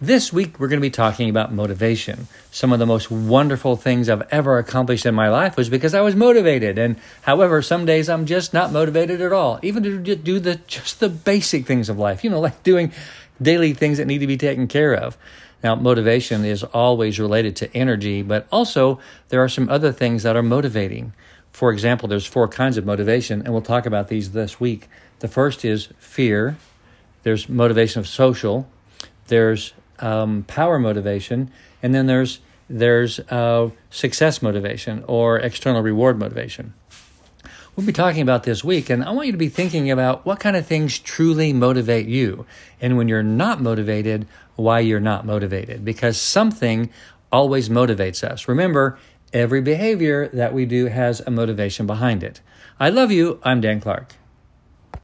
This week, we're going to be talking about motivation. Some of the most wonderful things I've ever accomplished in my life was because I was motivated. And however, some days I'm just not motivated at all, even to do the just the basic things of life. You know, like doing daily things that need to be taken care of. Now, motivation is always related to energy, but also there are some other things that are motivating. For example, there's four kinds of motivation, and we'll talk about these this week. The first is fear. There's motivation of social. There's um, power motivation, and then there's there's uh, success motivation or external reward motivation. We'll be talking about this week, and I want you to be thinking about what kind of things truly motivate you, and when you're not motivated, why you're not motivated, because something always motivates us. Remember, every behavior that we do has a motivation behind it. I love you. I'm Dan Clark.